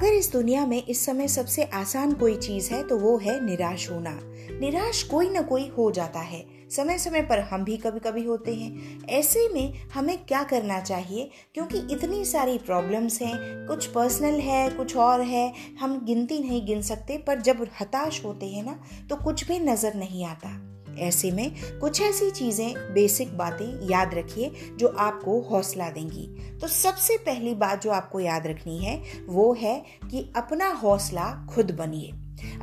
अगर इस दुनिया में इस समय सबसे आसान कोई चीज़ है तो वो है निराश होना। निराश कोई ना कोई हो जाता है। समय समय पर हम भी कभी कभी होते हैं। ऐसे में हमें क्या करना चाहिए? क्योंकि इतनी सारी प्रॉब्लम्स हैं, कुछ पर्सनल है, कुछ और है, हम गिनती नहीं गिन सकते, पर जब हताश होते हैं ना तो कुछ भी नज़र नहीं आता। ऐसे में कुछ ऐसी चीज़ें, बेसिक बातें याद रखिए जो आपको हौसला देंगी। तो सबसे पहली बात जो आपको याद रखनी है, वो है कि अपना हौसला खुद बनिए।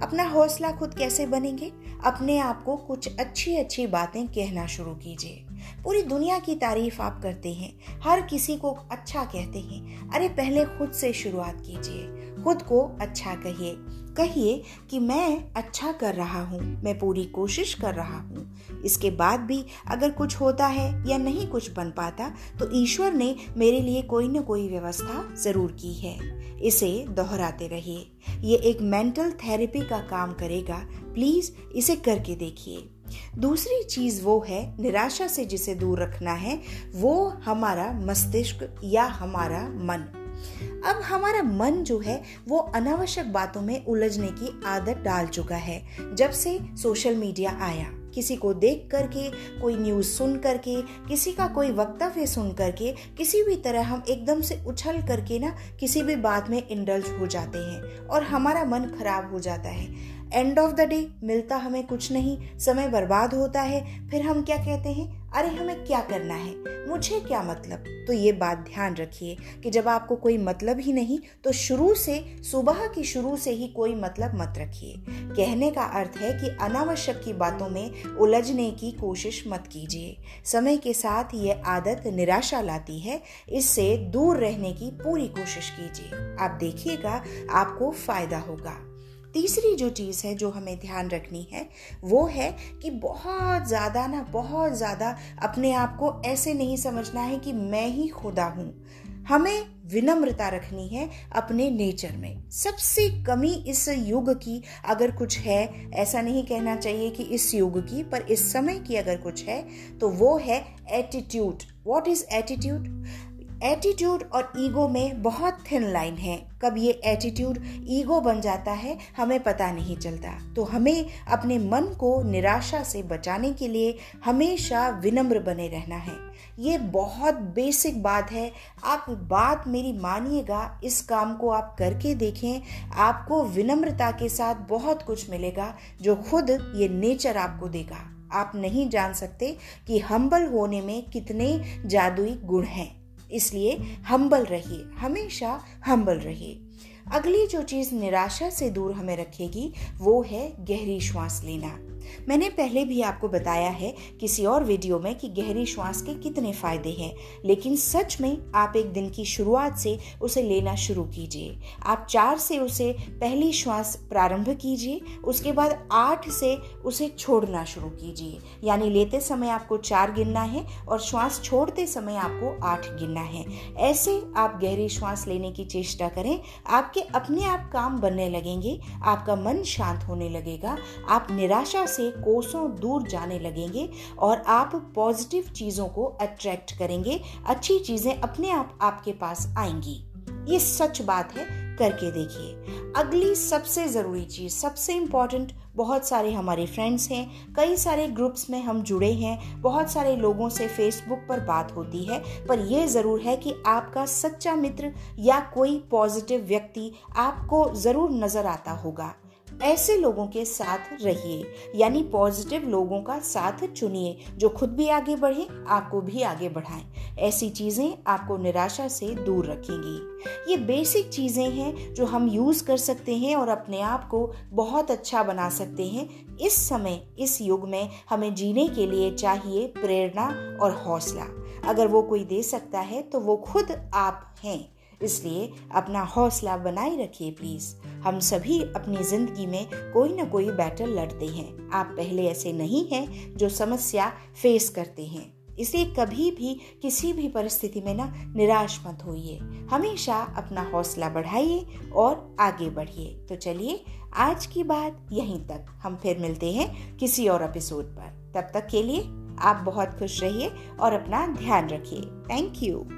अपना हौसला खुद कैसे बनेंगे? अपने आप को कुछ अच्छी अच्छी बातें कहना शुरू कीजिए। पूरी दुनिया की तारीफ़ आप करते हैं, हर किसी को अच्छा कहते हैं। अरे, पहले खुद से शुरुआत कीजिए। खुद को अच्छा कहिए। कहिए कि मैं अच्छा कर रहा हूँ, मैं पूरी कोशिश कर रहा हूँ। इसके बाद भी अगर कुछ होता है या नहीं कुछ बन पाता तो ईश्वर ने मेरे लिए कोई न कोई व्यवस्था ज़रूर की है। इसे दोहराते रहिए। ये एक मेंटल थेरेपी का काम करेगा। प्लीज़ इसे करके देखिए। दूसरी चीज़ वो है, निराशा से जिसे दूर रखना है, वो हमारा मस्तिष्क या हमारा मन। अब हमारा मन जो है, वो अनावश्यक बातों में उलझने की आदत डाल चुका है, जब से सोशल मीडिया आया। किसी को देख करके, कोई न्यूज़ सुन करके, किसी का कोई वक्तव्य सुन करके, किसी भी तरह हम एकदम से उछल करके ना, किसी भी बात में इंडल्ज हो जाते हैं और हमारा मन खराब हो जाता है। एंड ऑफ़ द डे मिलता हमें कुछ नहीं, समय बर्बाद होता है, फिर हम क्या कहते हैं? अरे, हमें क्या करना है? मुझे क्या मतलब? तो ये बात ध्यान रखिए कि जब आपको कोई मतलब ही नहीं तो शुरू से, सुबह की शुरू से ही कोई मतलब मत रखिए। कहने का अर्थ है कि अनावश्यक की बातों में उलझने की कोशिश मत कीजिए। समय के साथ ये आदत निराशा लाती है, इससे दूर रहने की पूरी कोशिश कीजिए। आप देखिएगा, आपको फ़ायदा होगा। तीसरी जो चीज़ है जो हमें ध्यान रखनी है, वो है कि बहुत ज़्यादा ना, बहुत ज़्यादा अपने आप को ऐसे नहीं समझना है कि मैं ही खुदा हूँ। हमें विनम्रता रखनी है अपने नेचर में। सबसे कमी इस युग की अगर कुछ है, ऐसा नहीं कहना चाहिए कि इस युग की, पर इस समय की अगर कुछ है तो वो है attitude what is attitude attitude और ईगो में बहुत थिन लाइन है। कब ये एटीट्यूड ईगो बन जाता है, हमें पता नहीं चलता। तो हमें अपने मन को निराशा से बचाने के लिए हमेशा विनम्र बने रहना है। ये बहुत बेसिक बात है। आप बात मेरी मानिएगा, इस काम को आप करके देखें, आपको विनम्रता के साथ बहुत कुछ मिलेगा, जो खुद ये नेचर आपको देगा। आप नहीं जान सकते कि हम्बल होने में कितने जादुई गुण हैं। इसलिए हम्बल रहिए, हमेशा हम्बल रहिए। अगली जो चीज़ निराशा से दूर हमें रखेगी, वो है गहरी श्वास लेना। मैंने पहले भी आपको बताया है किसी और वीडियो में कि गहरी श्वास के कितने फ़ायदे हैं, लेकिन सच में आप एक दिन की शुरुआत से उसे लेना शुरू कीजिए। आप चार से उसे पहली श्वास प्रारंभ कीजिए, उसके बाद आठ से उसे छोड़ना शुरू कीजिए। यानी लेते समय आपको चार गिनना है और श्वास छोड़ते समय आपको आठ गिनना है। ऐसे आप गहरी श्वास लेने की चेष्टा करें, आपके अपने आप काम बनने लगेंगे, आपका मन शांत होने लगेगा, आप निराशा से कोसों दूर जाने लगेंगे और आप पॉजिटिव चीज़ों को अट्रैक्ट करेंगे, अच्छी चीज़ें अपने आप आपके पास आएँगी। ये सच बात है, करके देखिए। अगली सबसे ज़रूरी चीज़, सबसे इंपॉर्टेंट बहुत सारे हमारे फ्रेंड्स हैं, कई सारे ग्रुप्स में हम जुड़े हैं, बहुत सारे लोगों से फेसबुक पर बात होती है, पर यह ज़रूर है कि आपका सच्चा मित्र या कोई पॉजिटिव व्यक्ति आपको ज़रूर नज़र आता होगा। ऐसे लोगों के साथ रहिए, यानी पॉजिटिव लोगों का साथ चुनिए, जो खुद भी आगे बढ़े, आपको भी आगे बढ़ाएँ। ऐसी चीज़ें आपको निराशा से दूर रखेंगी। ये बेसिक चीज़ें हैं, जो हम यूज़ कर सकते हैं और अपने आप को बहुत अच्छा बना सकते हैं। इस समय, इस युग में हमें जीने के लिए चाहिए प्रेरणा और हौसला। अगर वो कोई दे सकता है तो वो खुद आप हैं। इसलिए अपना हौसला बनाए रखिए प्लीज़ हम सभी अपनी ज़िंदगी में कोई ना कोई बैटल लड़ते हैं। आप पहले ऐसे नहीं हैं जो समस्या फेस करते हैं। इसलिए कभी भी, किसी भी परिस्थिति में ना निराश मत होइए। हमेशा अपना हौसला बढ़ाइए और आगे बढ़िए। तो चलिए, आज की बात यहीं तक। हम फिर मिलते हैं किसी और एपिसोड पर। तब तक के लिए आप बहुत खुश रहिए और अपना ध्यान रखिए। Thank you